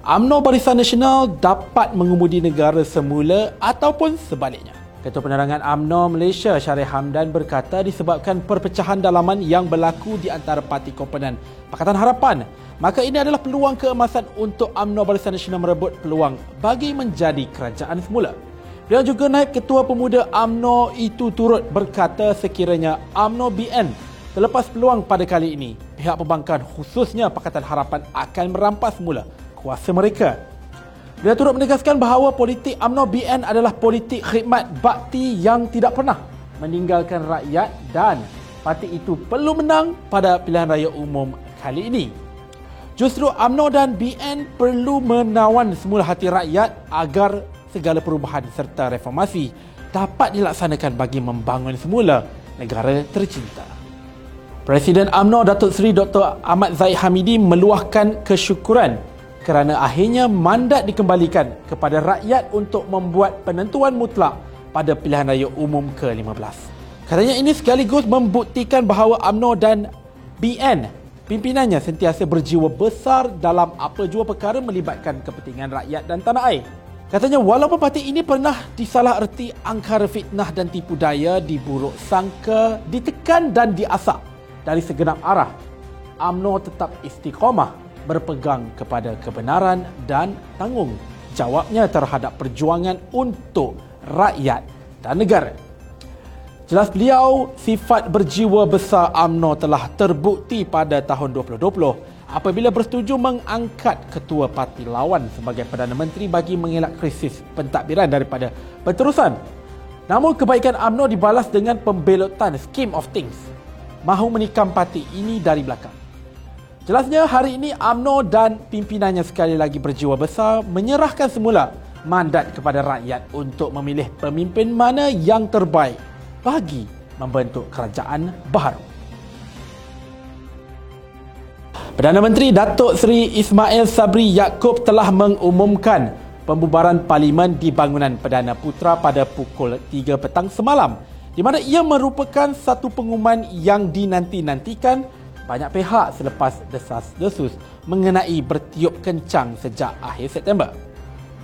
UMNO Barisan Nasional dapat mengemudi negara semula ataupun sebaliknya. Ketua Penerangan UMNO Malaysia Syarif Hamdan berkata disebabkan perpecahan dalaman yang berlaku di antara parti komponen Pakatan Harapan, maka ini adalah peluang keemasan untuk UMNO Barisan Nasional merebut peluang bagi menjadi kerajaan semula. Beliau juga naik Ketua Pemuda AMNO itu turut berkata sekiranya AMNO BN terlepas peluang pada kali ini, pihak pembangkang khususnya Pakatan Harapan akan merampas mula kuasa mereka. Beliau turut menegaskan bahawa politik AMNO BN adalah politik khidmat bakti yang tidak pernah meninggalkan rakyat dan parti itu perlu menang pada pilihan raya umum kali ini. Justru AMNO dan BN perlu menawan semula hati rakyat agar segala perubahan serta reformasi dapat dilaksanakan bagi membangun semula negara tercinta. Presiden AMNO Datuk Seri Dr. Ahmad Zaid Hamidi meluahkan kesyukuran kerana akhirnya mandat dikembalikan kepada rakyat untuk membuat penentuan mutlak pada pilihan raya umum ke-15. Katanya ini sekaligus membuktikan bahawa AMNO dan BN pimpinannya sentiasa berjiwa besar dalam apa jua perkara melibatkan kepentingan rakyat dan tanah air. Katanya walaupun parti ini pernah disalah erti angkara fitnah dan tipu daya, diburuk sangka, ditekan dan diasak dari segenap arah, AMNO tetap istiqamah berpegang kepada kebenaran dan tanggung jawabnya terhadap perjuangan untuk rakyat dan negara. Jelas beliau, sifat berjiwa besar AMNO telah terbukti pada tahun 2020 apabila bersetuju mengangkat ketua parti lawan sebagai Perdana Menteri bagi mengelak krisis pentadbiran daripada berterusan. Namun kebaikan AMNO dibalas dengan pembelotan scheme of things mahu menikam parti ini dari belakang. Jelasnya hari ini AMNO dan pimpinannya sekali lagi berjiwa besar menyerahkan semula mandat kepada rakyat untuk memilih pemimpin mana yang terbaik bagi membentuk kerajaan baru. Perdana Menteri Datuk Seri Ismail Sabri Yaakob telah mengumumkan pembubaran parlimen di bangunan Perdana Putra pada pukul 3 petang semalam di mana ia merupakan satu pengumuman yang dinanti-nantikan banyak pihak selepas desas-desus mengenai bertiup kencang sejak akhir September.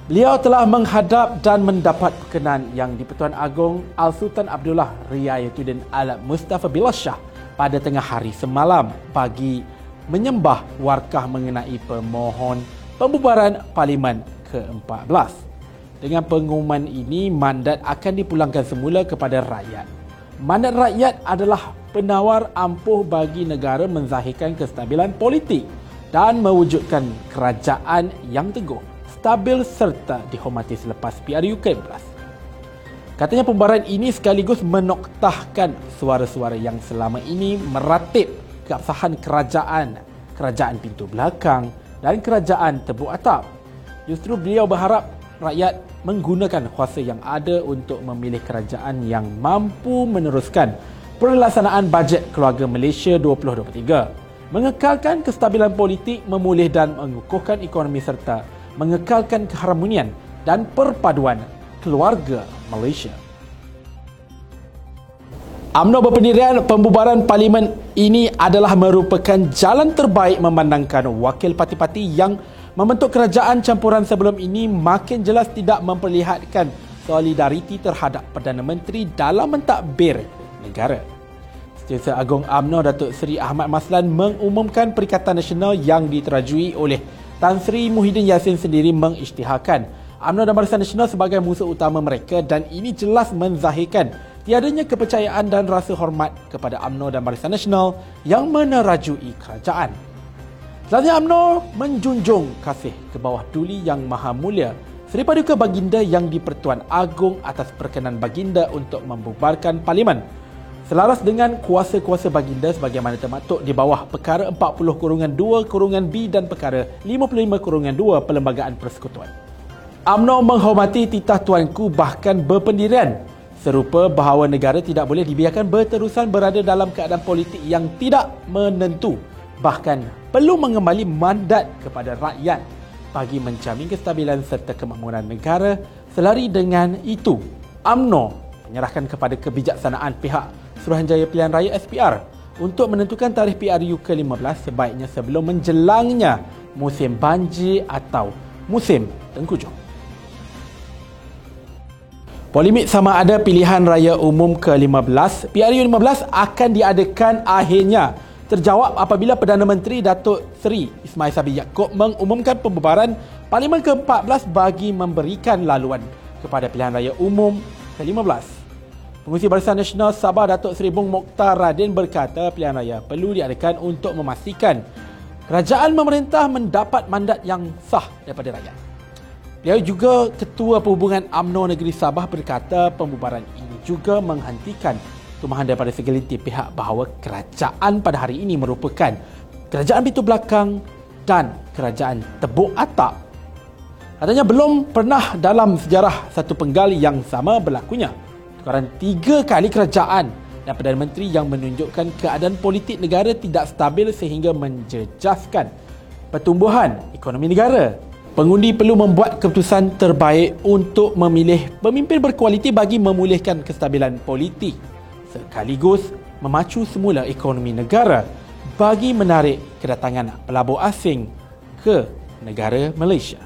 Beliau telah menghadap dan mendapat perkenan yang di-Pertuan Agong Al-Sultan Abdullah Riyayatuddin Al-Mustafa Billah Shah pada tengah hari semalam bagi menyembah warkah mengenai pemohon pembubaran Parlimen ke-14. Dengan pengumuman ini, mandat akan dipulangkan semula kepada rakyat. Mandat rakyat adalah penawar ampuh bagi negara menzahirkan kestabilan politik dan mewujudkan kerajaan yang teguh, stabil serta dihormati selepas PRU ke-11. Katanya pembubaran ini sekaligus menoktahkan suara-suara yang selama ini meratip keabsahan kerajaan, kerajaan pintu belakang dan kerajaan tebuk atap. Justru beliau berharap rakyat menggunakan kuasa yang ada untuk memilih kerajaan yang mampu meneruskan pelaksanaan bajet keluarga Malaysia 2023, mengekalkan kestabilan politik, memulih dan mengukuhkan ekonomi serta mengekalkan keharmonian dan perpaduan keluarga Malaysia. UMNO berpendirian pembubaran parlimen ini adalah merupakan jalan terbaik memandangkan wakil parti-parti yang membentuk kerajaan campuran sebelum ini makin jelas tidak memperlihatkan solidariti terhadap Perdana Menteri dalam mentadbir negara. Setiausaha Agong UMNO Datuk Seri Ahmad Maslan mengumumkan Perikatan Nasional yang diterajui oleh Tan Sri Muhyiddin Yassin sendiri mengisytiharkan UMNO dan Barisan Nasional sebagai musuh utama mereka dan ini jelas menzahirkan tiadanya kepercayaan dan rasa hormat kepada UMNO dan Barisan Nasional yang menerajui kerajaan. Selanjutnya UMNO menjunjung kasih ke bawah duli yang maha mulia Seri Paduka Baginda yang di-Pertuan Agong atas perkenan Baginda untuk membubarkan Parlimen. Selaras dengan kuasa-kuasa Baginda sebagaimana termaktub di bawah Perkara 40 kurungan 2 kurungan B dan Perkara 55 kurungan 2 Perlembagaan Persekutuan. UMNO menghormati titah tuanku bahkan berpendirian serupa bahawa negara tidak boleh dibiarkan berterusan berada dalam keadaan politik yang tidak menentu bahkan perlu mengembali mandat kepada rakyat bagi menjamin kestabilan serta kemakmuran negara selari dengan itu UMNO menyerahkan kepada kebijaksanaan pihak Suruhanjaya Pilihan Raya SPR untuk menentukan tarikh PRU ke-15 sebaiknya sebelum menjelangnya musim banjir atau musim tengkujuh. Polemik sama ada pilihan raya umum ke-15, PRU 15 akan diadakan akhirnya terjawab apabila Perdana Menteri Datuk Seri Ismail Sabri Yaakob mengumumkan pembubaran Parlimen ke-14 bagi memberikan laluan kepada pilihan raya umum ke-15. Pengurusi Barisan Nasional Sabah Datuk Seri Bung Mokhtar Radin berkata pilihan raya perlu diadakan untuk memastikan kerajaan memerintah mendapat mandat yang sah daripada rakyat. Beliau juga Ketua Perhubungan UMNO Negeri Sabah berkata pembubaran ini juga menghentikan tumahan daripada segelintir pihak bahawa kerajaan pada hari ini merupakan kerajaan pintu belakang dan kerajaan tebuk atap. Katanya belum pernah dalam sejarah satu penggal yang sama berlakunya. Tukaran tiga kali kerajaan dan Perdana Menteri yang menunjukkan keadaan politik negara tidak stabil sehingga menjejaskan pertumbuhan ekonomi negara. Pengundi perlu membuat keputusan terbaik untuk memilih pemimpin berkualiti bagi memulihkan kestabilan politik sekaligus memacu semula ekonomi negara bagi menarik kedatangan pelabur asing ke negara Malaysia.